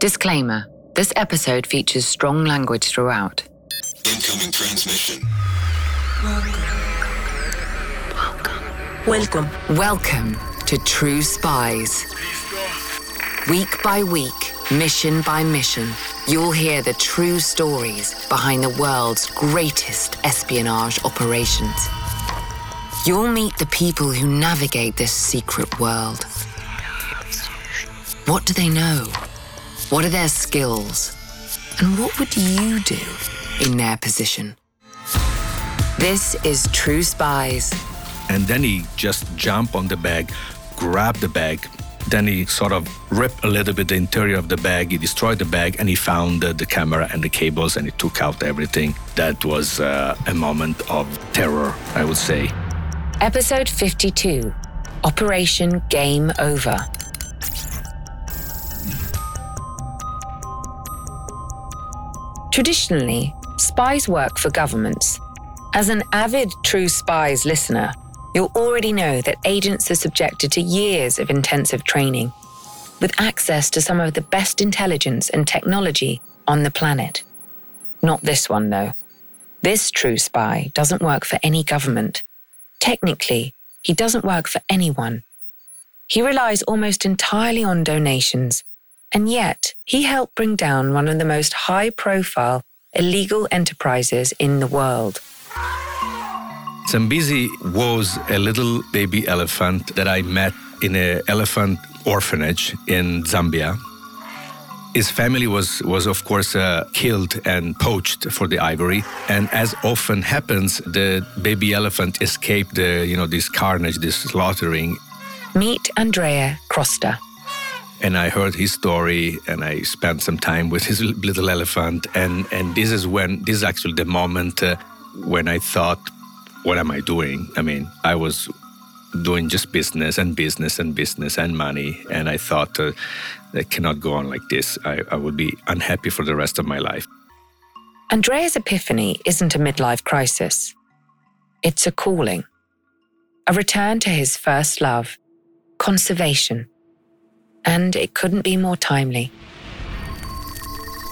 Disclaimer this episode features strong language throughout. Incoming transmission. Welcome. Welcome Welcome to True Spies. Week by week, mission by mission, you'll hear the true stories behind the world's greatest espionage operations. You'll meet the people who navigate this secret world. What do they know? What are their skills? And what would you do in their position? This is True Spies. And then he just jumped on the bag, grabbed the bag. Then he sort of ripped a little bit the interior of the bag. He destroyed the bag and he found uh, the camera and the cables and he took out everything. That was uh, a moment of terror, I would say. Episode 52 Operation Game Over. Traditionally, spies work for governments. As an avid True Spies listener, you'll already know that agents are subjected to years of intensive training, with access to some of the best intelligence and technology on the planet. Not this one, though. This true spy doesn't work for any government. Technically, he doesn't work for anyone. He relies almost entirely on donations, and yet he helped bring down one of the most high profile illegal enterprises in the world. Zambezi was a little baby elephant that I met in an elephant orphanage in Zambia. His family was, was of course, uh, killed and poached for the ivory. And as often happens, the baby elephant escaped the, you know, this carnage, this slaughtering. Meet Andrea Crosta. And I heard his story, and I spent some time with his little elephant. And and this is when this is actually the moment uh, when I thought, what am I doing? I mean, I was doing just business and business and business and money. And I thought, uh, I cannot go on like this. I, I would be unhappy for the rest of my life. Andrea's epiphany isn't a midlife crisis, it's a calling, a return to his first love, conservation. And it couldn't be more timely.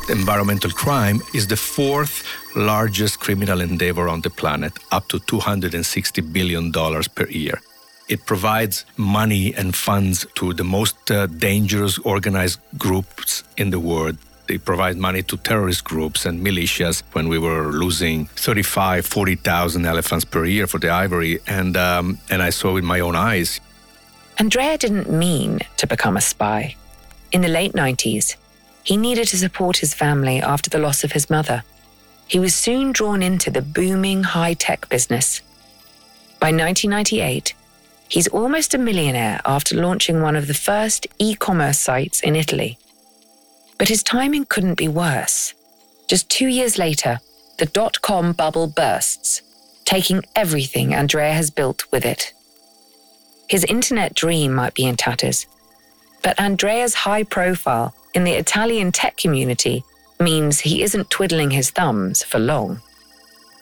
Environmental crime is the fourth largest criminal endeavor on the planet, up to $260 billion per year. It provides money and funds to the most uh, dangerous organized groups in the world. They provide money to terrorist groups and militias when we were losing 35, 40,000 elephants per year for the ivory. And, um, and I saw with my own eyes. Andrea didn't mean to become a spy. In the late 90s, he needed to support his family after the loss of his mother. He was soon drawn into the booming high tech business. By 1998, he's almost a millionaire after launching one of the first e commerce sites in Italy. But his timing couldn't be worse. Just two years later, the dot com bubble bursts, taking everything Andrea has built with it. His internet dream might be in tatters, but Andrea's high profile in the Italian tech community means he isn't twiddling his thumbs for long.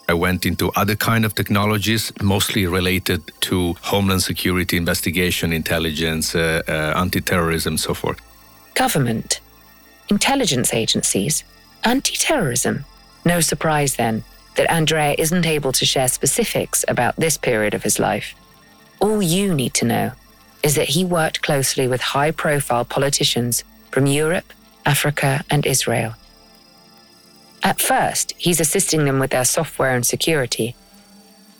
I went into other kind of technologies, mostly related to homeland security, investigation, intelligence, uh, uh, anti-terrorism, so forth. Government, intelligence agencies, anti-terrorism. No surprise then that Andrea isn't able to share specifics about this period of his life. All you need to know is that he worked closely with high-profile politicians from Europe, Africa, and Israel. At first, he's assisting them with their software and security.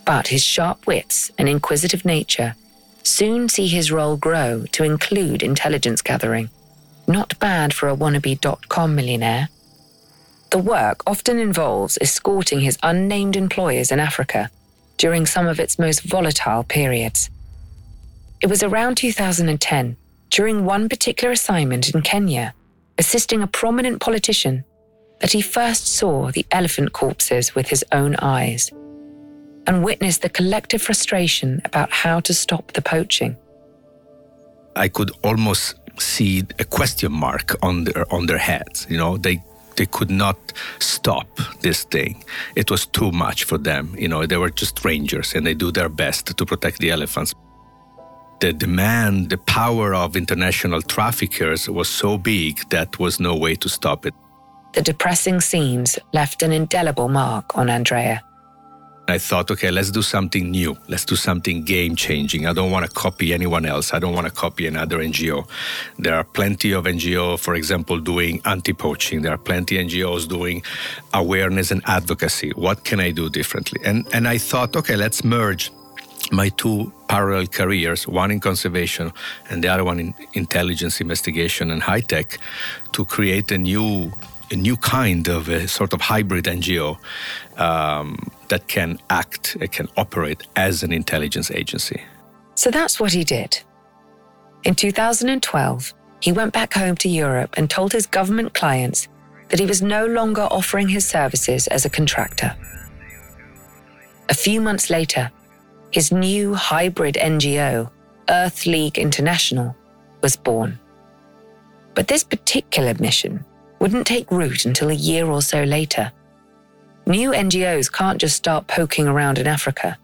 But his sharp wits and inquisitive nature soon see his role grow to include intelligence gathering. Not bad for a wannabe dot com millionaire. The work often involves escorting his unnamed employers in Africa during some of its most volatile periods. It was around 2010, during one particular assignment in Kenya, assisting a prominent politician that he first saw the elephant corpses with his own eyes and witnessed the collective frustration about how to stop the poaching. I could almost see a question mark on their on their heads. You know, they they could not stop this thing. It was too much for them. You know, they were just rangers and they do their best to protect the elephants. the demand, the power of international traffickers was so big that was no way to stop it. The depressing scenes left an indelible mark on Andrea. I thought, okay, let's do something new. Let's do something game changing. I don't want to copy anyone else. I don't want to copy another NGO. There are plenty of NGO, for example, doing anti poaching. There are plenty of NGOs doing awareness and advocacy. What can I do differently? And, and I thought, okay, let's merge my two parallel careers, one in conservation and the other one in intelligence investigation and high tech, to create a new a new kind of a sort of hybrid NGO um, that can act, it can operate as an intelligence agency. So that's what he did. In 2012, he went back home to Europe and told his government clients that he was no longer offering his services as a contractor. A few months later, his new hybrid NGO, Earth League International, was born. But this particular mission wouldn't take root until a year or so later. New NGOs can't just start poking around in Africa.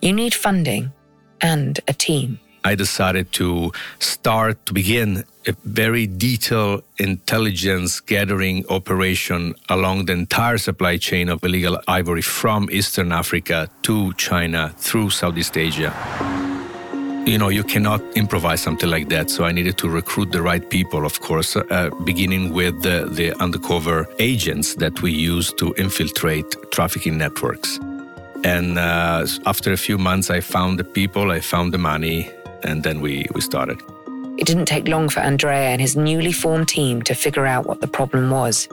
You need funding and a team. I decided to start to begin a very detailed intelligence gathering operation along the entire supply chain of illegal ivory from Eastern Africa to China through Southeast Asia you know, you cannot improvise something like that. So I needed to recruit the right people, of course, uh, beginning with the, the undercover agents that we use to infiltrate trafficking networks. And uh, after a few months, I found the people, I found the money, and then we, we started. It didn't take long for Andrea and his newly formed team to figure out what the problem was.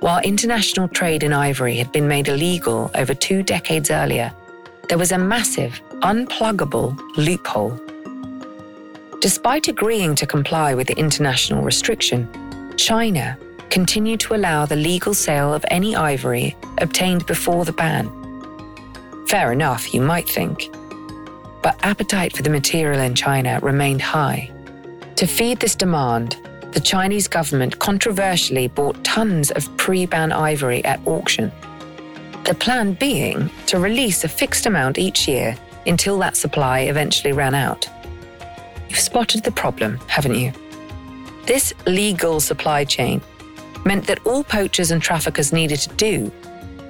While international trade in ivory had been made illegal over two decades earlier, there was a massive unpluggable loophole. Despite agreeing to comply with the international restriction, China continued to allow the legal sale of any ivory obtained before the ban. Fair enough, you might think. But appetite for the material in China remained high. To feed this demand, the Chinese government controversially bought tons of pre ban ivory at auction. The plan being to release a fixed amount each year until that supply eventually ran out. You've spotted the problem, haven't you? This legal supply chain meant that all poachers and traffickers needed to do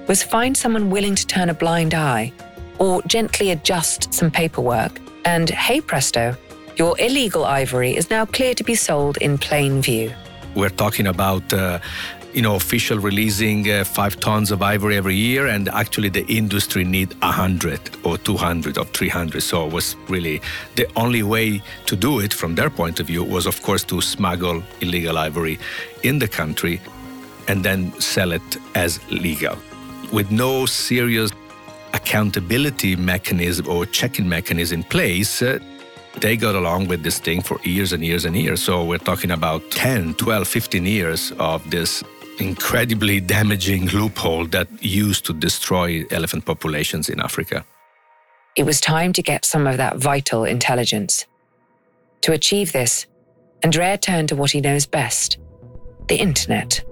was find someone willing to turn a blind eye or gently adjust some paperwork, and hey presto, your illegal ivory is now clear to be sold in plain view. We're talking about uh, you know, official releasing uh, five tons of ivory every year, and actually the industry need 100 or 200 or 300. So it was really the only way to do it from their point of view was, of course, to smuggle illegal ivory in the country and then sell it as legal. With no serious accountability mechanism or checking mechanism in place, uh, they got along with this thing for years and years and years. So we're talking about 10, 12, 15 years of this incredibly damaging loophole that used to destroy elephant populations in Africa. It was time to get some of that vital intelligence. To achieve this, Andrea turned to what he knows best the internet.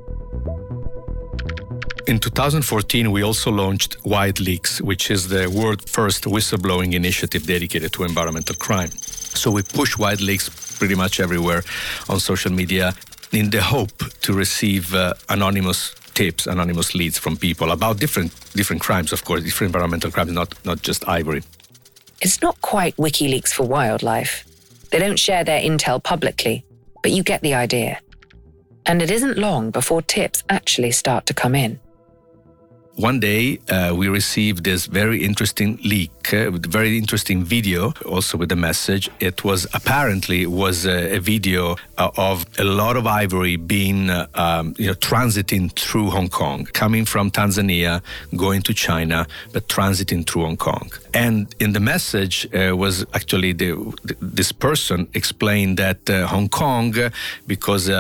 In 2014, we also launched WildLeaks, which is the world's first whistleblowing initiative dedicated to environmental crime. So we push WildLeaks pretty much everywhere on social media in the hope to receive uh, anonymous tips, anonymous leads from people about different different crimes, of course, different environmental crimes, not not just ivory. It's not quite WikiLeaks for wildlife. They don't share their intel publicly, but you get the idea. And it isn't long before tips actually start to come in one day uh, we received this very interesting leak, uh, very interesting video, also with a message. It was apparently was a, a video uh, of a lot of ivory being, uh, um, you know, transiting through Hong Kong, coming from Tanzania, going to China, but transiting through Hong Kong. And in the message uh, was actually the, this person explained that uh, Hong Kong, because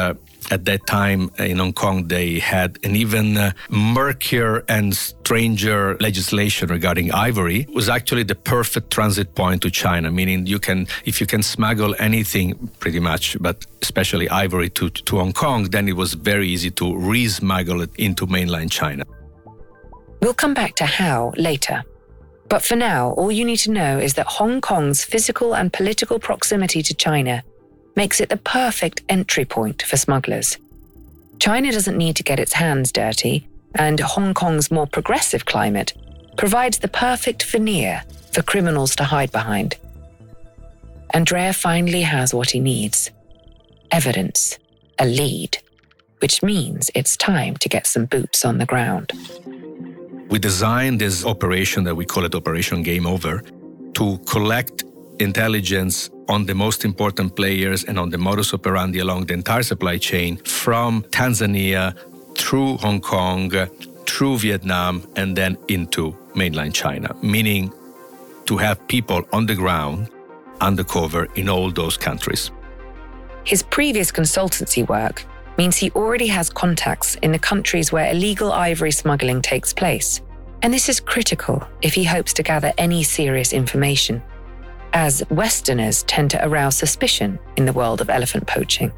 at that time in Hong Kong, they had an even uh, murkier and stranger legislation regarding ivory. It was actually the perfect transit point to China, meaning you can, if you can smuggle anything pretty much, but especially ivory to, to Hong Kong, then it was very easy to re-smuggle it into mainland China. We'll come back to how later. But for now, all you need to know is that Hong Kong's physical and political proximity to China makes it the perfect entry point for smugglers. China doesn't need to get its hands dirty, and Hong Kong's more progressive climate provides the perfect veneer for criminals to hide behind. Andrea finally has what he needs evidence, a lead, which means it's time to get some boots on the ground. We designed this operation that we call it Operation Game Over to collect intelligence on the most important players and on the modus operandi along the entire supply chain from Tanzania through Hong Kong, through Vietnam, and then into mainland China, meaning to have people on the ground undercover in all those countries. His previous consultancy work means he already has contacts in the countries where illegal ivory smuggling takes place. And this is critical if he hopes to gather any serious information, as Westerners tend to arouse suspicion in the world of elephant poaching.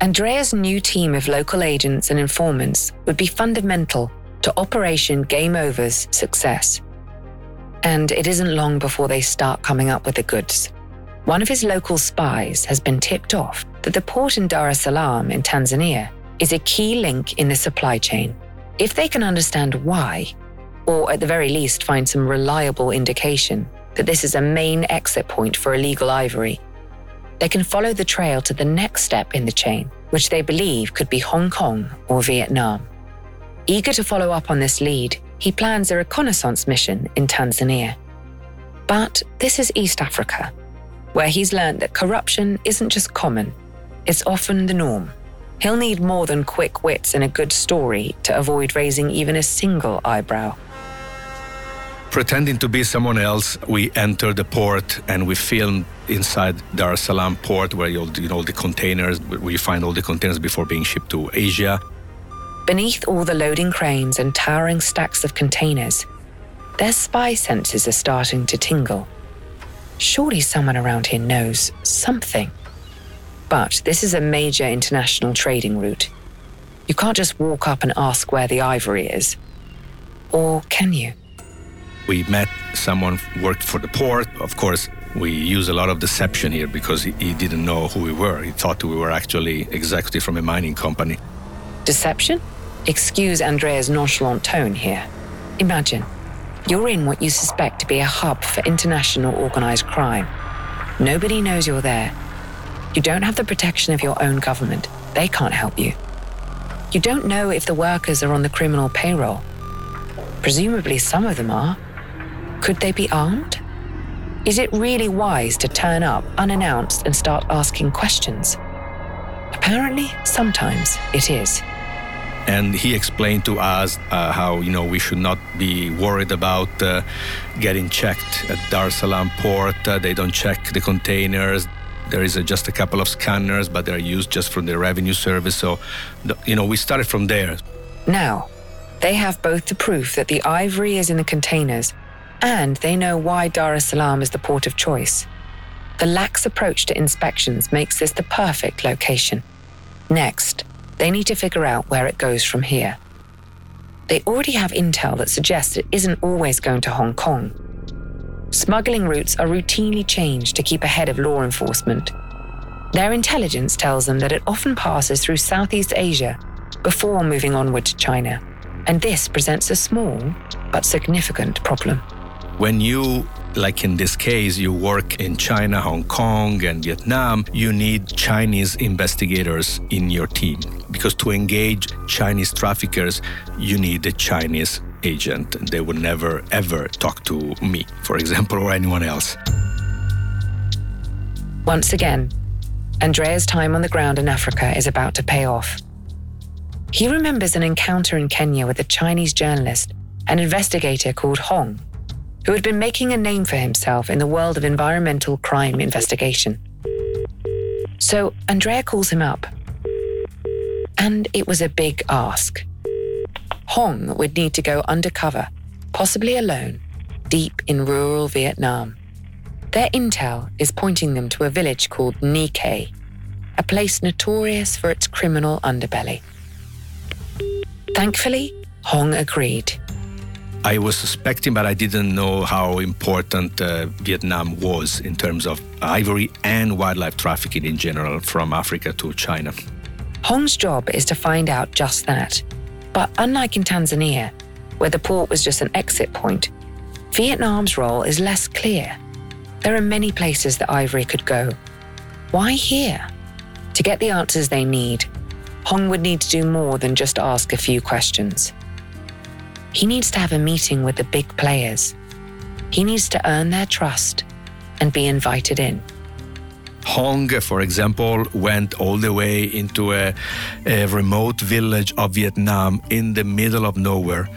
Andrea's new team of local agents and informants would be fundamental to Operation Game Over's success. And it isn't long before they start coming up with the goods. One of his local spies has been tipped off that the port in Dar es Salaam in Tanzania is a key link in the supply chain. If they can understand why, or at the very least find some reliable indication that this is a main exit point for illegal ivory, they can follow the trail to the next step in the chain, which they believe could be Hong Kong or Vietnam. Eager to follow up on this lead, he plans a reconnaissance mission in Tanzania. But this is East Africa, where he's learned that corruption isn't just common, it's often the norm. He'll need more than quick wits and a good story to avoid raising even a single eyebrow pretending to be someone else, we enter the port and we film inside Dar es Salaam port where you'll you know the containers where you find all the containers before being shipped to Asia. Beneath all the loading cranes and towering stacks of containers, their spy senses are starting to tingle. Surely someone around here knows something. But this is a major international trading route. You can't just walk up and ask where the ivory is. Or can you? We met someone worked for the port. Of course, we use a lot of deception here because he, he didn't know who we were. He thought we were actually executive from a mining company. Deception? Excuse Andrea's nonchalant tone here. Imagine, you're in what you suspect to be a hub for international organized crime. Nobody knows you're there. You don't have the protection of your own government. They can't help you. You don't know if the workers are on the criminal payroll. Presumably, some of them are. Could they be armed? Is it really wise to turn up unannounced and start asking questions? Apparently, sometimes it is. And he explained to us uh, how you know we should not be worried about uh, getting checked at Dar es Salaam port. Uh, they don't check the containers. There is a, just a couple of scanners, but they're used just for the revenue service. So, you know, we started from there. Now, they have both the proof that the ivory is in the containers and they know why Dar es Salaam is the port of choice. The lax approach to inspections makes this the perfect location. Next, they need to figure out where it goes from here. They already have intel that suggests it isn't always going to Hong Kong. Smuggling routes are routinely changed to keep ahead of law enforcement. Their intelligence tells them that it often passes through Southeast Asia before moving onward to China, and this presents a small but significant problem. When you like in this case, you work in China, Hong Kong, and Vietnam, you need Chinese investigators in your team. Because to engage Chinese traffickers, you need a Chinese agent. They would never, ever talk to me, for example, or anyone else. Once again, Andrea's time on the ground in Africa is about to pay off. He remembers an encounter in Kenya with a Chinese journalist, an investigator called Hong, who had been making a name for himself in the world of environmental crime investigation. So Andrea calls him up. And it was a big ask. Hong would need to go undercover, possibly alone, deep in rural Vietnam. Their intel is pointing them to a village called Kay, a place notorious for its criminal underbelly. Thankfully, Hong agreed. I was suspecting, but I didn't know how important uh, Vietnam was in terms of ivory and wildlife trafficking in general from Africa to China. Hong's job is to find out just that. But unlike in Tanzania, where the port was just an exit point, Vietnam's role is less clear. There are many places that ivory could go. Why here? To get the answers they need, Hong would need to do more than just ask a few questions. He needs to have a meeting with the big players. He needs to earn their trust and be invited in. Hong, for example, went all the way into a, a, remote village of Vietnam in the middle of nowhere,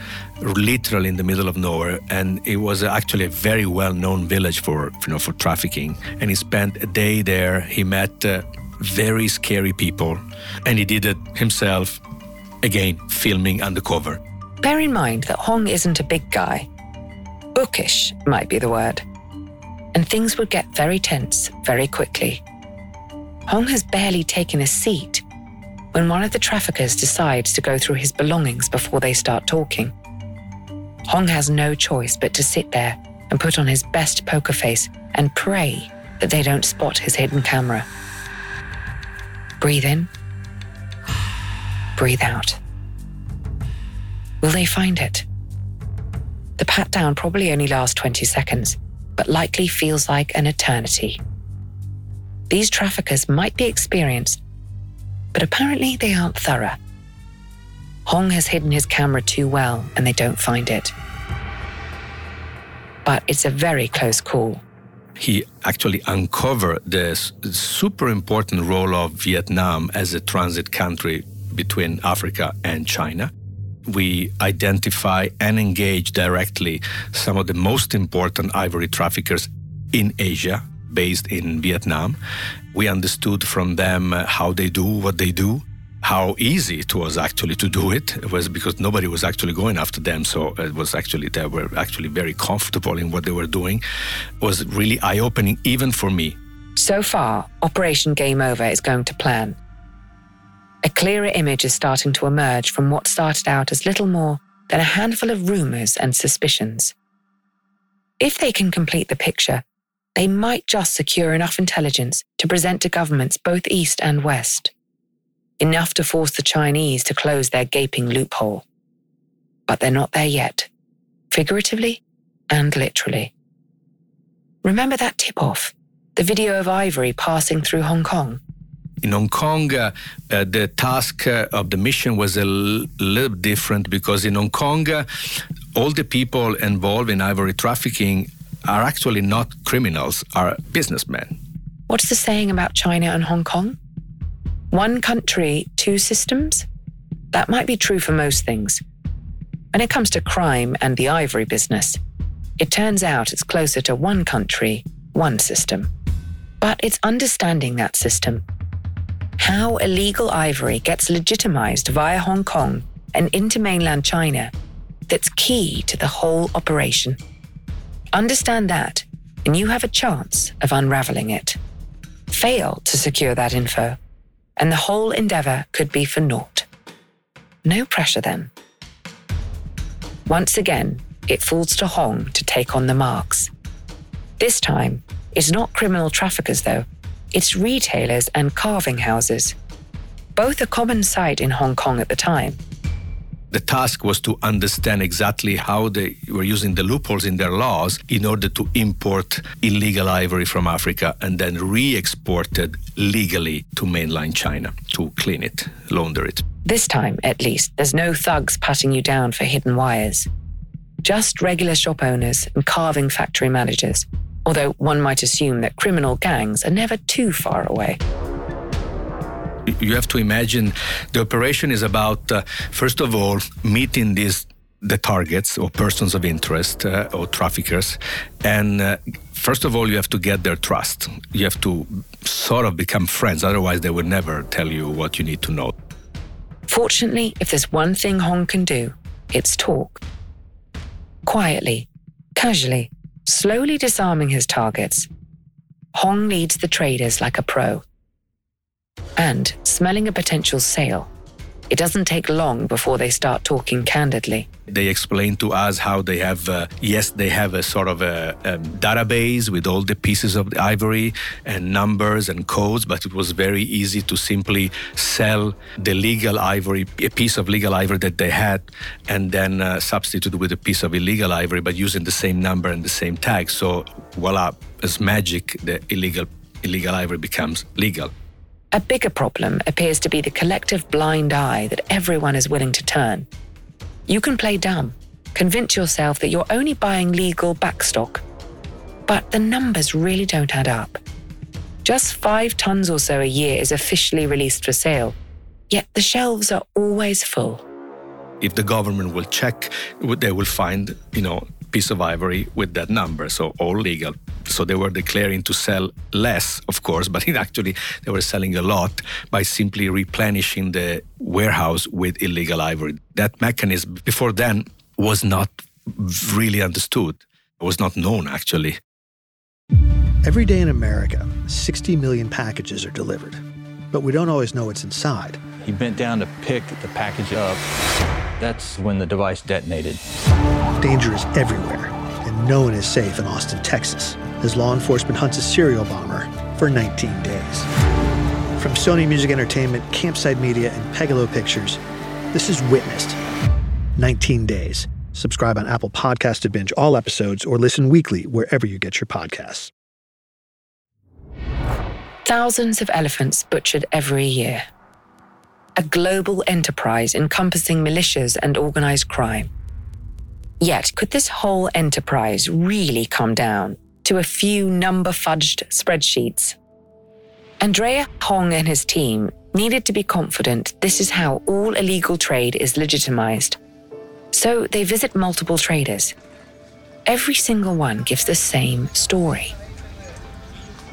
literally in the middle of nowhere, and it was actually a very well-known village for you know for trafficking. And he spent a day there. He met uh, very scary people, and he did it himself. Again, filming undercover. Bear in mind that Hong isn't a big guy. Bookish might be the word. And things would get very tense very quickly. Hong has barely taken a seat when one of the traffickers decides to go through his belongings before they start talking. Hong has no choice but to sit there and put on his best poker face and pray that they don't spot his hidden camera. Breathe in, breathe out. Will they find it? The pat down probably only lasts 20 seconds, but likely feels like an eternity. These traffickers might be experienced, but apparently they aren't thorough. Hong has hidden his camera too well and they don't find it. But it's a very close call. He actually uncovered the super important role of Vietnam as a transit country between Africa and China we identify and engage directly some of the most important ivory traffickers in Asia, based in Vietnam. We understood from them how they do what they do, how easy it was actually to do it. It was because nobody was actually going after them, so it was actually they were actually very comfortable in what they were doing. It was really eye-opening even for me. So far, Operation Game Over is going to plan a clearer image is starting to emerge from what started out as little more than a handful of rumours and suspicions. If they can complete the picture, they might just secure enough intelligence to present to governments both East and West. Enough to force the Chinese to close their gaping loophole. But they're not there yet, figuratively and literally. Remember that tip off, the video of Ivory passing through Hong Kong? In Hong Kong, uh, uh, the task uh, of the mission was a little different because in Hong Kong, uh, all the people involved in ivory trafficking are actually not criminals, are businessmen. What's the saying about China and Hong Kong? One country, two systems? That might be true for most things. When it comes to crime and the ivory business, it turns out it's closer to one country, one system. But it's understanding that system how illegal ivory gets legitimized via Hong Kong and into mainland China that's key to the whole operation. Understand that, and you have a chance of unraveling it. Fail to secure that info, and the whole endeavor could be for naught. No pressure then. Once again, it falls to Hong to take on the marks. This time, it's not criminal traffickers, though, it's retailers and carving houses, both a common sight in Hong Kong at the time. The task was to understand exactly how they were using the loopholes in their laws in order to import illegal ivory from Africa and then re export it legally to mainland China to clean it, launder it. This time, at least, there's no thugs patting you down for hidden wires. Just regular shop owners and carving factory managers although one might assume that criminal gangs are never too far away. You have to imagine the operation is about, uh, first of all, meeting these the targets or persons of interest uh, or traffickers. And uh, first of all you have to get their trust. You have to sort of become friends. Otherwise they will never tell you what you need to know. Fortunately if there's one thing hong can do it's talk. Quietly casually Slowly disarming his targets, Hong leads the traders like a pro. And, smelling a potential sale, It doesn't take long before they start talking candidly. They explain to us how they have, uh, yes, they have a sort of a, a, database with all the pieces of the ivory and numbers and codes, but it was very easy to simply sell the legal ivory, a piece of legal ivory that they had, and then uh, substitute with a piece of illegal ivory, but using the same number and the same tag. So, voila, as magic, the illegal illegal ivory becomes legal. A bigger problem appears to be the collective blind eye that everyone is willing to turn. You can play dumb, convince yourself that you're only buying legal backstock. But the numbers really don't add up. Just five tons or so a year is officially released for sale, yet the shelves are always full. If the government will check, they will find, you know, piece of ivory with that number, so all legal. So they were declaring to sell less, of course, but in actually they were selling a lot by simply replenishing the warehouse with illegal ivory. That mechanism before then was not really understood, it was not known actually. Every day in America, 60 million packages are delivered, but we don't always know what's inside. He bent down to pick the package up. That's when the device detonated. Danger is everywhere, and no one is safe in Austin, Texas, as law enforcement hunts a serial bomber for 19 days. From Sony Music Entertainment, Campside Media, and Pegalo Pictures, this is Witnessed 19 Days. Subscribe on Apple Podcast to binge all episodes or listen weekly wherever you get your podcasts. Thousands of elephants butchered every year. A global enterprise encompassing militias and organized crime. Yet, could this whole enterprise really come down to a few number fudged spreadsheets? Andrea Hong and his team needed to be confident this is how all illegal trade is legitimized. So they visit multiple traders. Every single one gives the same story.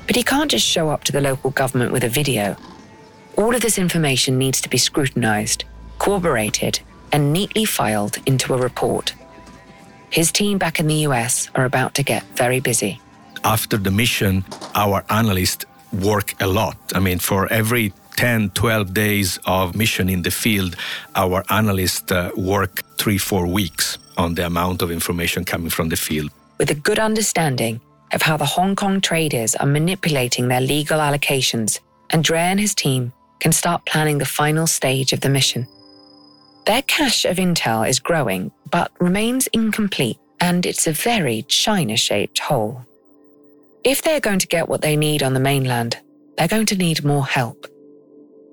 But he can't just show up to the local government with a video. All of this information needs to be scrutinized, corroborated, and neatly filed into a report. His team back in the US are about to get very busy. After the mission, our analysts work a lot. I mean, for every 10, 12 days of mission in the field, our analysts uh, work three, four weeks on the amount of information coming from the field. With a good understanding of how the Hong Kong traders are manipulating their legal allocations, Andrea and his team can start planning the final stage of the mission. Their cache of intel is growing, but remains incomplete, and it's a very China shaped hole. If they're going to get what they need on the mainland, they're going to need more help.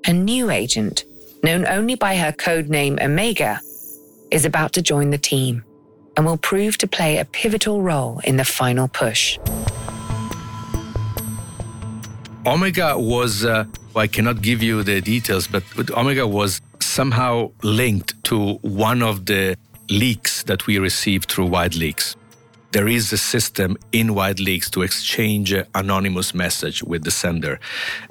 A new agent, known only by her code name Omega, is about to join the team and will prove to play a pivotal role in the final push. Omega was, uh, well, I cannot give you the details, but, Omega was somehow linked to one of the leaks that we received through WildLeaks. There is a system in WildLeaks to exchange anonymous message with the sender.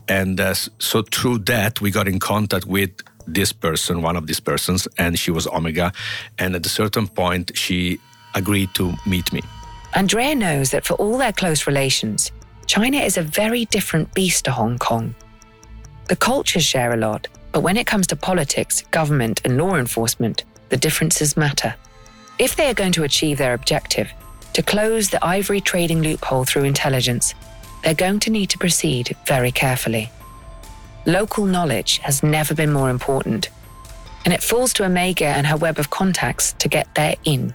And uh, so through that, we got in contact with this person, one of these persons, and she was Omega. And at a certain point, she agreed to meet me. Andrea knows that for all their close relations, China is a very different beast to Hong Kong. The cultures share a lot, but when it comes to politics, government, and law enforcement, the differences matter. If they are going to achieve their objective, to close the ivory trading loophole through intelligence, they're going to need to proceed very carefully. Local knowledge has never been more important, and it falls to Omega and her web of contacts to get there in.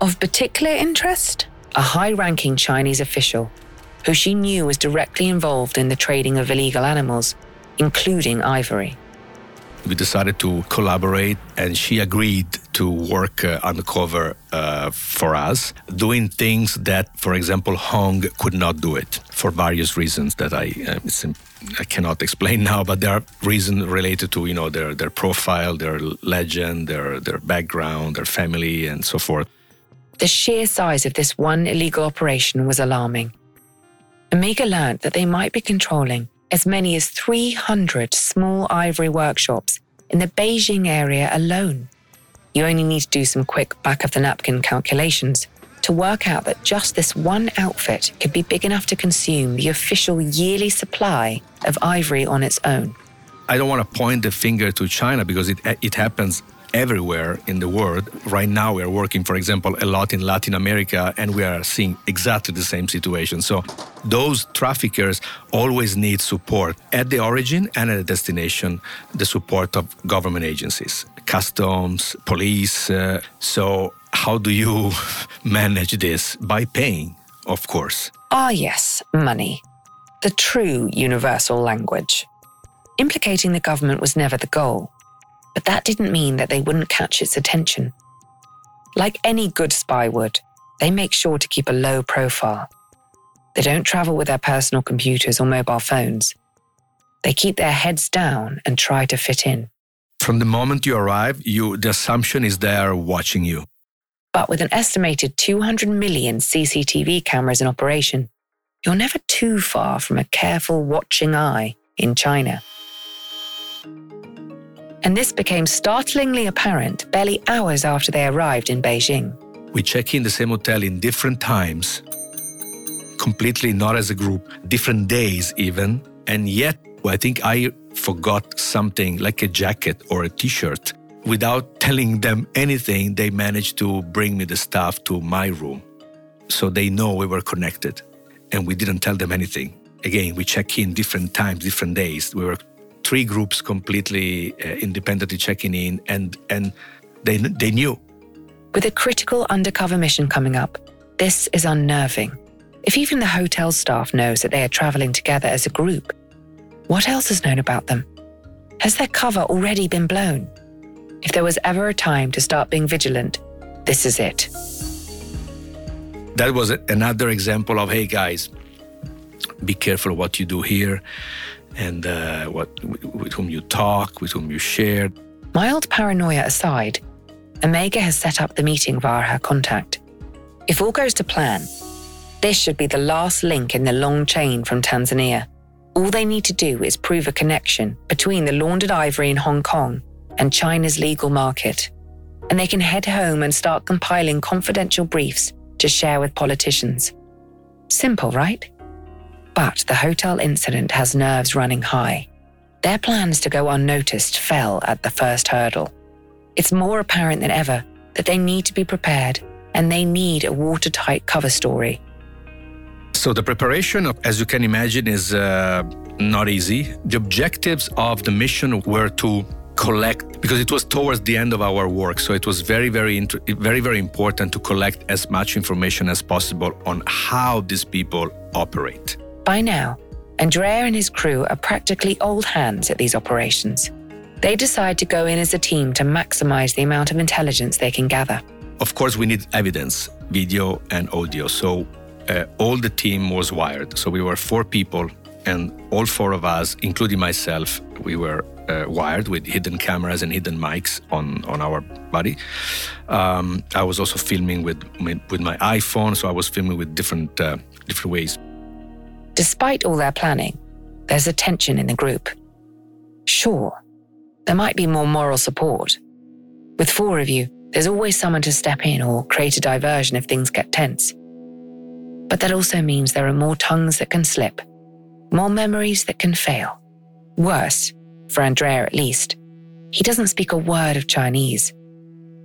Of particular interest, a high ranking Chinese official who she knew was directly involved in the trading of illegal animals, including ivory. We decided to collaborate, and she agreed to work uh, undercover uh, for us, doing things that, for example, Hong could not do it for various reasons that I uh, I cannot explain now. But there are reasons related to you know their their profile, their legend, their their background, their family, and so forth. The sheer size of this one illegal operation was alarming. Omega learned that they might be controlling as many as 300 small ivory workshops in the Beijing area alone. You only need to do some quick back of the napkin calculations to work out that just this one outfit could be big enough to consume the official yearly supply of ivory on its own. I don't want to point the finger to China because it, it happens everywhere in the world. Right now, we are working, for example, a lot in Latin America, and we are seeing exactly the same situation. So, those traffickers always need support at the origin and at the destination, the support of government agencies, customs, police. Uh, so, how do you manage this? By paying, of course. Ah, yes, money. The true universal language. Implicating the government was never the goal, but that didn't mean that they wouldn't catch its attention. Like any good spy would, they make sure to keep a low profile. They don't travel with their personal computers or mobile phones. They keep their heads down and try to fit in. From the moment you arrive, you, the assumption is they are watching you. But with an estimated 200 million CCTV cameras in operation, you're never too far from a careful watching eye in China. And this became startlingly apparent barely hours after they arrived in Beijing. We check in the same hotel in different times, completely not as a group, different days even. And yet, I think I forgot something like a jacket or a t shirt. Without telling them anything, they managed to bring me the stuff to my room. So they know we were connected and we didn't tell them anything. Again, we check in different times, different days. We were three groups completely uh, independently checking in, and and they they knew. With a critical undercover mission coming up, this is unnerving. If even the hotel staff knows that they are traveling together as a group, what else is known about them? Has their cover already been blown? If there was ever a time to start being vigilant, this is it that was another example of hey guys be careful what you do here and uh, what with whom you talk with whom you share mild paranoia aside omega has set up the meeting via her contact if all goes to plan this should be the last link in the long chain from tanzania all they need to do is prove a connection between the laundered ivory in hong kong and china's legal market and they can head home and start compiling confidential briefs to share with politicians. Simple, right? But the hotel incident has nerves running high. Their plans to go unnoticed fell at the first hurdle. It's more apparent than ever that they need to be prepared and they need a watertight cover story. So, the preparation, as you can imagine, is uh, not easy. The objectives of the mission were to collect because it was towards the end of our work so it was very very very very important to collect as much information as possible on how these people operate by now andrea and his crew are practically old hands at these operations. They decide to go in as a team to maximize the amount of intelligence they can gather. Of course we need evidence video and audio. So uh, all the team was wired. So we were four people and all four of us including myself we were uh, wired with hidden cameras and hidden mics on on our body. Um, I was also filming with with my iPhone, so I was filming with different uh, different ways. Despite all their planning, there's a tension in the group. Sure, there might be more moral support. With four of you, there's always someone to step in or create a diversion if things get tense. But that also means there are more tongues that can slip, more memories that can fail. Worse, for Andrea at least, he doesn't speak a word of Chinese.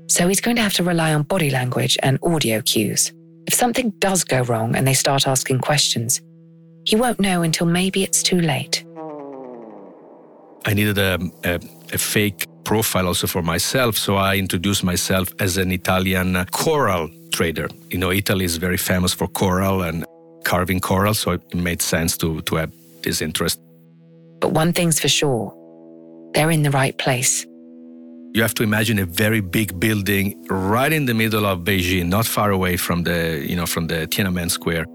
So he's going to have to rely on body language and audio cues. If something does go wrong and they start asking questions, he won't know until maybe it's too late. I needed a, a, a fake profile also for myself, so I introduced myself as an Italian coral trader. You know, Italy is very famous for coral and carving coral, so it made sense to, to have this interest. But one thing's for sure they're in the right place. You have to imagine a very big building right in the middle of Beijing, not far away from the, you know, from the Tiananmen Square.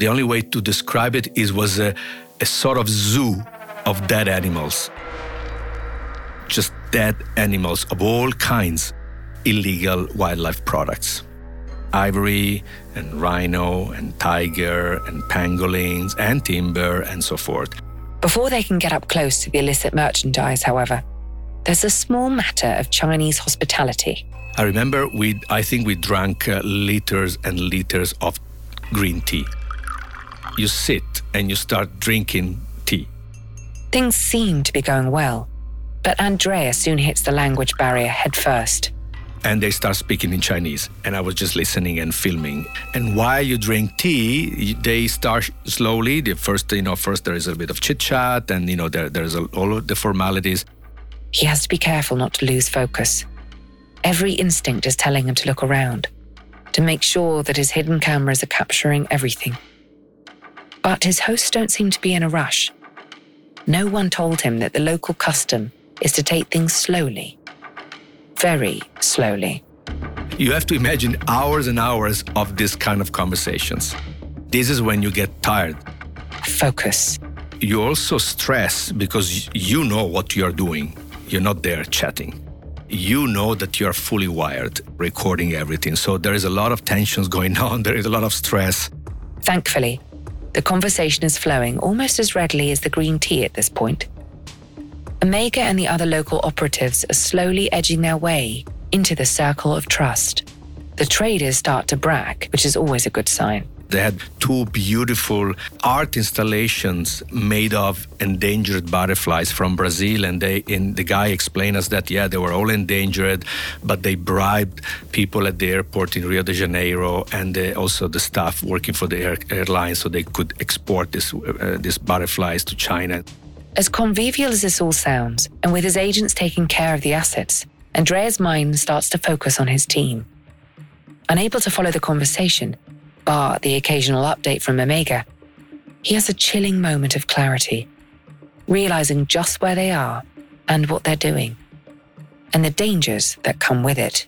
The only way to describe it is was a, a sort of zoo of dead animals. Just dead animals of all kinds, illegal wildlife products. Ivory and rhino and tiger and pangolins and timber and so forth. Before they can get up close to the illicit merchandise, however, there's a small matter of Chinese hospitality. I remember we, I think we drank uh, liters and liters of green tea. You sit and you start drinking tea. Things seem to be going well, but Andrea soon hits the language barrier headfirst. and they start speaking in Chinese. And I was just listening and filming. And while you drink tea, they start slowly. The first, you know, first there is a bit of chit chat, and you know, there, there's a, all of the formalities. He has to be careful not to lose focus. Every instinct is telling him to look around, to make sure that his hidden cameras are capturing everything. But his hosts don't seem to be in a rush. No one told him that the local custom is to take things slowly. Very slowly. You have to imagine hours and hours of this kind of conversations. This is when you get tired. Focus. You also stress because you know what you're doing. You're not there chatting. You know that you're fully wired, recording everything. So there is a lot of tensions going on. There is a lot of stress. Thankfully, the conversation is flowing almost as readily as the green tea at this point. Omega and the other local operatives are slowly edging their way into the circle of trust. The traders start to brag, which is always a good sign. They had two beautiful art installations made of endangered butterflies from Brazil, and they and the guy explained us that yeah, they were all endangered, but they bribed people at the airport in Rio de Janeiro and also the staff working for the air, airline so they could export this uh, these butterflies to China. As convivial as this all sounds, and with his agents taking care of the assets, Andrea's mind starts to focus on his team. Unable to follow the conversation, bar the occasional update from Omega, he has a chilling moment of clarity, realizing just where they are and what they're doing, and the dangers that come with it.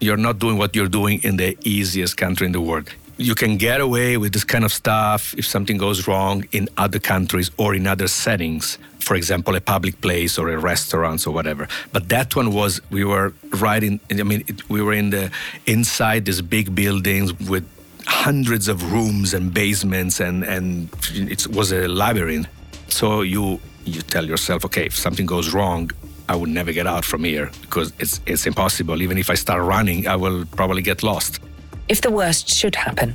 You're not doing what you're doing in the easiest country in the world. You can get away with this kind of stuff if something goes wrong in other countries or in other settings. For example, a public place or a restaurant or whatever. But that one was we were right in. I mean, it, we were in the inside these big buildings with hundreds of rooms and basements, and and it was a labyrinth. So you you tell yourself, okay, if something goes wrong, I would never get out from here because it's it's impossible. Even if I start running, I will probably get lost. If the worst should happen,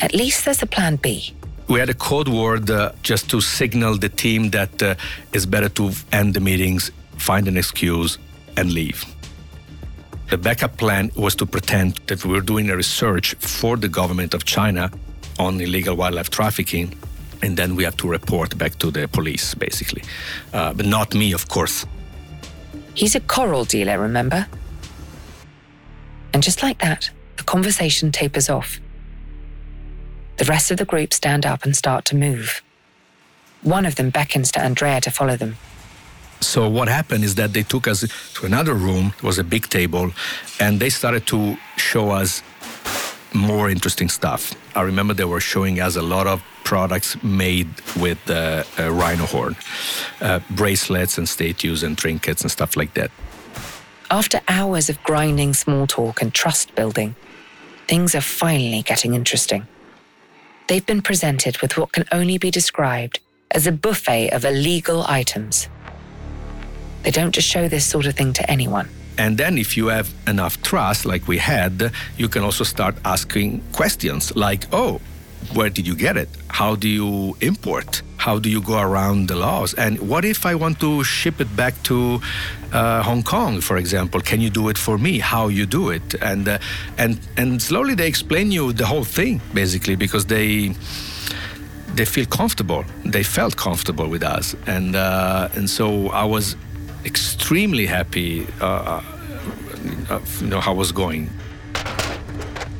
at least there's a plan B. We had a code word uh, just to signal the team that uh, it's better to end the meetings, find an excuse, and leave. The backup plan was to pretend that we were doing a research for the government of China on illegal wildlife trafficking, and then we have to report back to the police, basically. Uh, but not me, of course. He's a coral dealer, remember? And just like that, the conversation tapers off. The rest of the group stand up and start to move. One of them beckons to Andrea to follow them. So what happened is that they took us to another room. It was a big table, and they started to show us more interesting stuff. I remember they were showing us a lot of products made with uh, a rhino horn, uh, bracelets and statues and trinkets and stuff like that. After hours of grinding small talk and trust building, things are finally getting interesting. They've been presented with what can only be described as a buffet of illegal items. They don't just show this sort of thing to anyone. And then, if you have enough trust, like we had, you can also start asking questions like, oh, where did you get it? How do you import? How do you go around the laws? And what if I want to ship it back to uh, Hong Kong, for example? Can you do it for me? How you do it? And uh, and and slowly they explain you the whole thing, basically, because they they feel comfortable. They felt comfortable with us, and uh, and so I was extremely happy. Uh, uh, you know how it was going.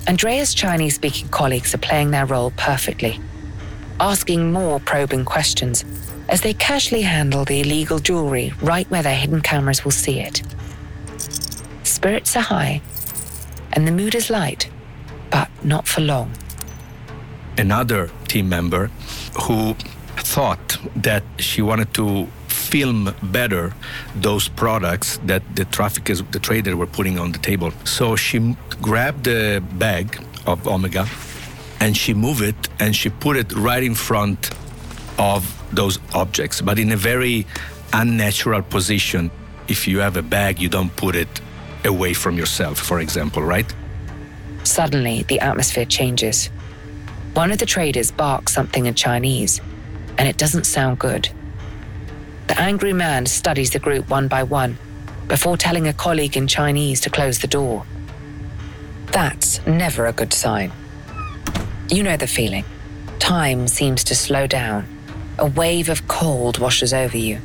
Andrea's Chinese speaking colleagues are playing their role perfectly, asking more probing questions as they casually handle the illegal jewelry right where their hidden cameras will see it. Spirits are high, and the mood is light, but not for long. Another team member who thought that she wanted to film better those products that the traffickers, the traders were putting on the table. So she grabbed the bag of Omega and she moved it and she put it right in front of those objects, but in a very unnatural position. If you have a bag, you don't put it away from yourself, for example, right? Suddenly, the atmosphere changes. One of the traders barks something in Chinese, and it doesn't sound good. The angry man studies the group one by one before telling a colleague in Chinese to close the door. That's never a good sign. You know the feeling. Time seems to slow down. A wave of cold washes over you.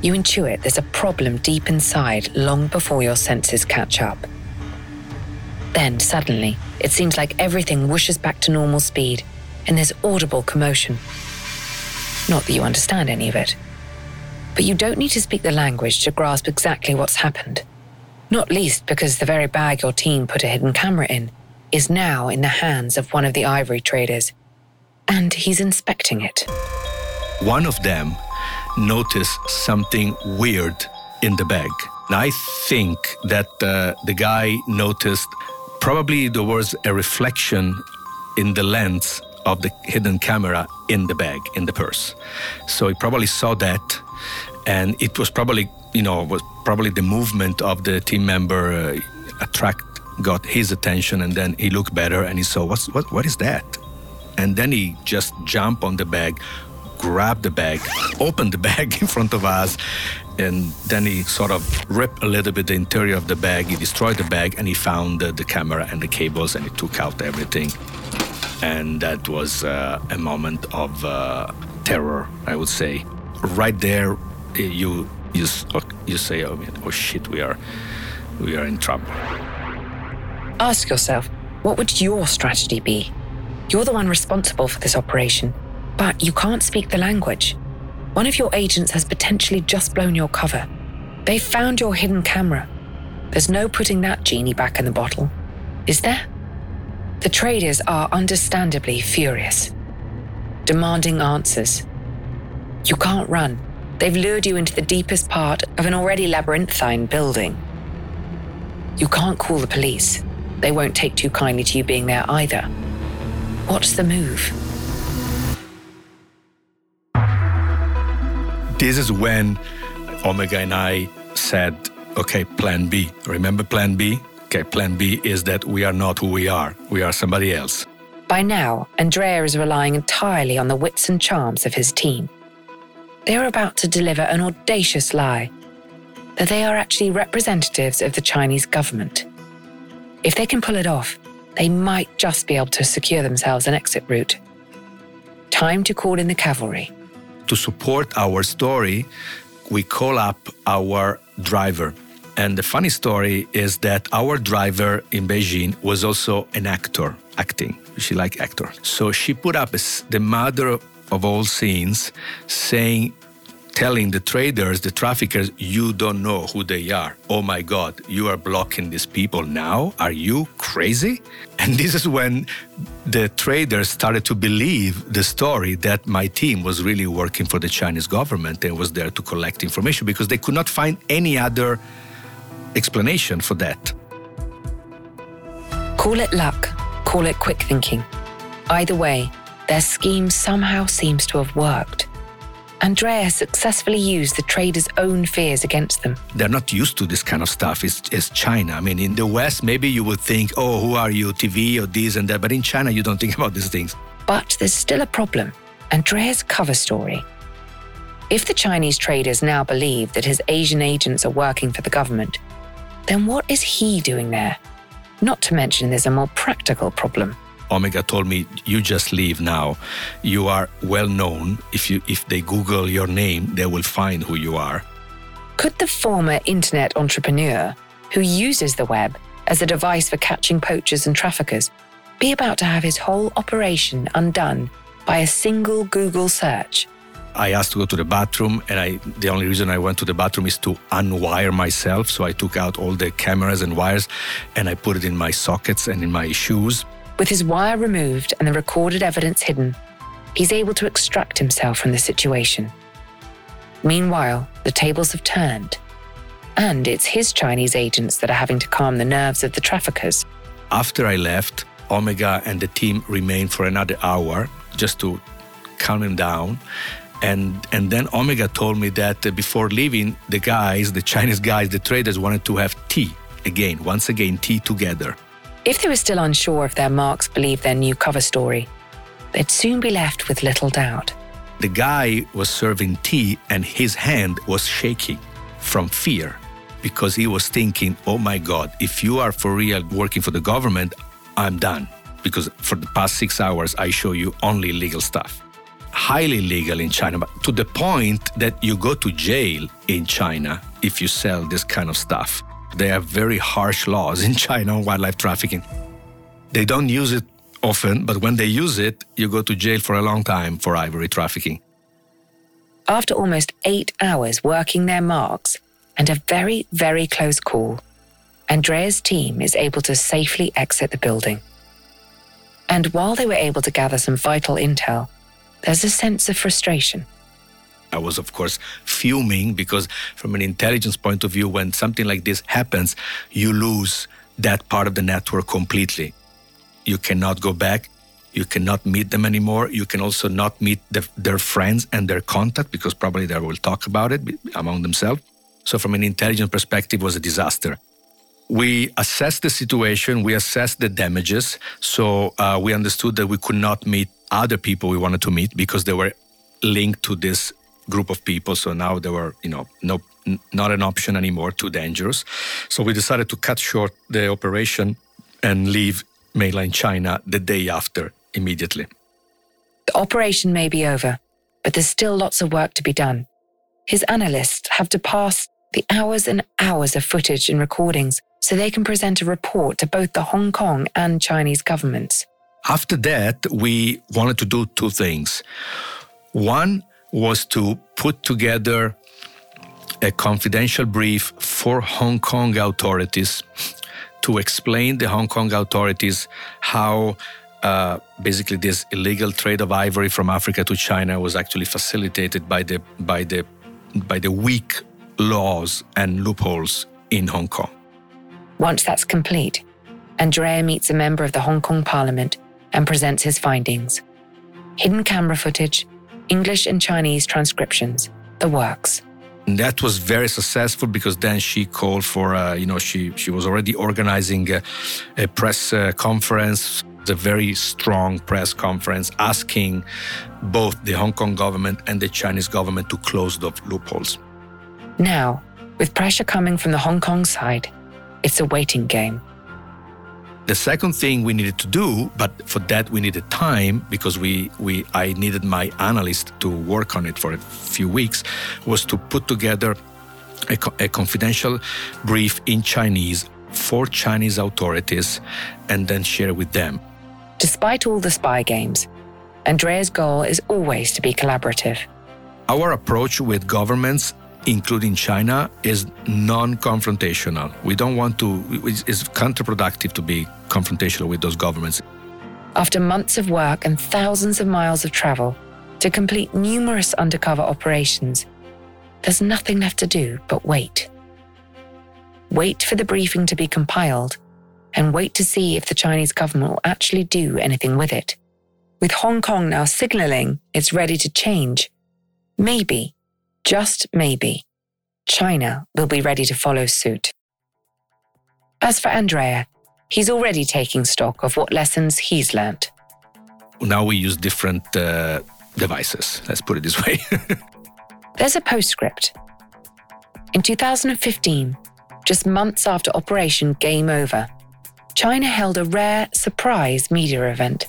You intuit there's a problem deep inside long before your senses catch up. Then, suddenly, it seems like everything whooshes back to normal speed, and there's audible commotion. Not that you understand any of it. But you don't need to speak the language to grasp exactly what's happened. Not least because the very bag your team put a hidden camera in is now in the hands of one of the ivory traders, and he's inspecting it. One of them noticed something weird in the bag. I think that uh, the guy noticed probably there was a reflection in the lens of the hidden camera in the bag, in the purse. So he probably saw that, and it was probably, you know, was probably the movement of the team member uh, attract got his attention, and then he looked better and he saw what's what what is that, and then he just jumped on the bag, grabbed the bag, opened the bag in front of us, and then he sort of ripped a little bit the interior of the bag. He destroyed the bag and he found the, the camera and the cables and he took out everything. And that was uh, a moment of uh, terror, I would say. Right there, you you you say, "Oh, oh shit, we are we are in trouble." Ask yourself, what would your strategy be? You're the one responsible for this operation, but you can't speak the language. One of your agents has potentially just blown your cover. They found your hidden camera. There's no putting that genie back in the bottle, is there? The traders are understandably furious, demanding answers. You can't run. They've lured you into the deepest part of an already labyrinthine building. You can't call the police. They won't take too kindly to you being there either. What's the move? This is when Omega and I said, okay, plan B. Remember plan B? Okay, plan B is that we are not who we are, we are somebody else. By now, Andrea is relying entirely on the wits and charms of his team. They are about to deliver an audacious lie that they are actually representatives of the Chinese government. If they can pull it off, they might just be able to secure themselves an exit route. Time to call in the cavalry to support our story, we call up our driver. And the funny story is that our driver in Beijing was also an actor, acting. She liked actor. So she put up the mother of all scenes saying telling the traders, the traffickers, you don't know who they are. Oh my God, you are blocking these people now? Are you crazy? And this is when the traders started to believe the story that my team was really working for the Chinese government and was there to collect information because they could not find any other explanation for that. Call it luck, call it quick thinking. Either way, their scheme somehow seems to have worked. Andrea successfully used the traders' own fears against them. They're not used to this kind of stuff. It's, it's China. I mean, in the West, maybe you would think, oh, who are you, TV or this and that. But in China, you don't think about these things. But there's still a problem Andrea's cover story. If the Chinese traders now believe that his Asian agents are working for the government, then what is he doing there? Not to mention, there's a more practical problem. Omega told me, "You just leave now. You are well known. If you if they Google your name, they will find who you are." Could the former internet entrepreneur, who uses the web as a device for catching poachers and traffickers, be about to have his whole operation undone by a single Google search? I asked to go to the bathroom, and I the only reason I went to the bathroom is to unwire myself. So I took out all the cameras and wires, and I put it in my sockets and in my shoes. With his wire removed and the recorded evidence hidden, he's able to extract himself from the situation. Meanwhile, the tables have turned, and it's his Chinese agents that are having to calm the nerves of the traffickers. After I left, Omega and the team remained for another hour just to calm him down. And, and then Omega told me that uh, before leaving, the guys, the Chinese guys, the traders wanted to have tea again, once again, tea together. If they were still unsure if their marks believed their new cover story, they'd soon be left with little doubt. The guy was serving tea and his hand was shaking from fear because he was thinking, oh my God, if you are for real working for the government, I'm done. Because for the past six hours, I show you only legal stuff. Highly legal in China, but to the point that you go to jail in China if you sell this kind of stuff. They have very harsh laws in China on wildlife trafficking. They don't use it often, but when they use it, you go to jail for a long time for ivory trafficking. After almost eight hours working their marks and a very, very close call, Andrea's team is able to safely exit the building. And while they were able to gather some vital intel, there's a sense of frustration. I was, of course, fuming because, from an intelligence point of view, when something like this happens, you lose that part of the network completely. You cannot go back. You cannot meet them anymore. You can also not meet the, their friends and their contact because probably they will talk about it among themselves. So, from an intelligence perspective, was a disaster. We assessed the situation. We assessed the damages. So uh, we understood that we could not meet other people we wanted to meet because they were linked to this group of people. So now they were, you know, no, not an option anymore, too dangerous. So we decided to cut short the operation and leave mainland China the day after, immediately. The operation may be over, but there's still lots of work to be done. His analysts have to pass the hours and hours of footage and recordings so they can present a report to both the Hong Kong and Chinese governments. After that, we wanted to do two things. One was to put together a confidential brief for Hong Kong authorities to explain the Hong Kong authorities how uh, basically this illegal trade of ivory from Africa to China was actually facilitated by the by the by the weak laws and loopholes in Hong Kong. Once that's complete, Andrea meets a member of the Hong Kong Parliament and presents his findings. Hidden camera footage, English and Chinese transcriptions, the works. And that was very successful because then she called for, uh, you know, she, she was already organizing a, a press uh, conference, a very strong press conference asking both the Hong Kong government and the Chinese government to close the loopholes. Now, with pressure coming from the Hong Kong side, it's a waiting game. The second thing we needed to do, but for that we needed time because we, we I needed my analyst to work on it for a few weeks, was to put together a, a confidential brief in Chinese for Chinese authorities and then share with them. Despite all the spy games, Andrea's goal is always to be collaborative. Our approach with governments including China, is non confrontational. We don't want to, it's counterproductive to be confrontational with those governments. After months of work and thousands of miles of travel to complete numerous undercover operations, there's nothing left to do but wait. Wait for the briefing to be compiled and wait to see if the Chinese government will actually do anything with it. With Hong Kong now signaling it's ready to change, maybe just maybe, China will be ready to follow suit. As for Andrea, he's already taking stock of what lessons he's learnt. Now we use different uh, devices, let's put it this way. There's a postscript. In 2015, just months after Operation Game Over, China held a rare surprise media event.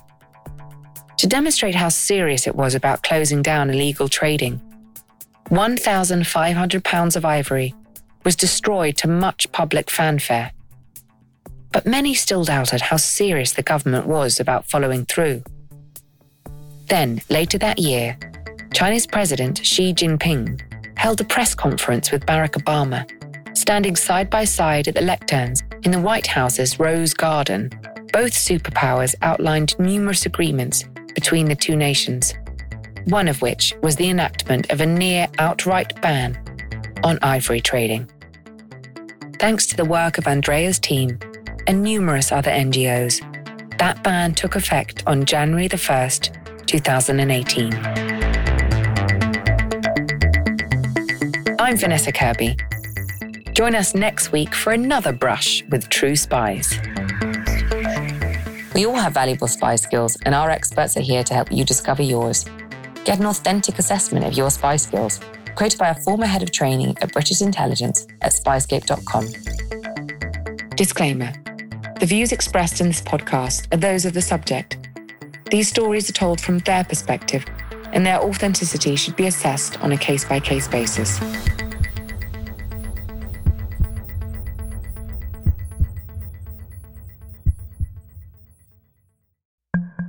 To demonstrate how serious it was about closing down illegal trading, 1,500 pounds of ivory was destroyed to much public fanfare. But many still doubted how serious the government was about following through. Then, later that year, China's President Xi Jinping held a press conference with Barack Obama, standing side by side at the lecterns in the White House's Rose Garden. Both superpowers outlined numerous agreements between the two nations one of which was the enactment of a near outright ban on ivory trading. Thanks to the work of Andrea's team and numerous other NGOs, that ban took effect on January the 1st, 2018. I'm Vanessa Kirby. Join us next week for another brush with true spies. We all have valuable spy skills, and our experts are here to help you discover yours. Get an authentic assessment of your spy skills, quoted by a former head of training at British intelligence at spyscape.com. Disclaimer The views expressed in this podcast are those of the subject. These stories are told from their perspective, and their authenticity should be assessed on a case by case basis.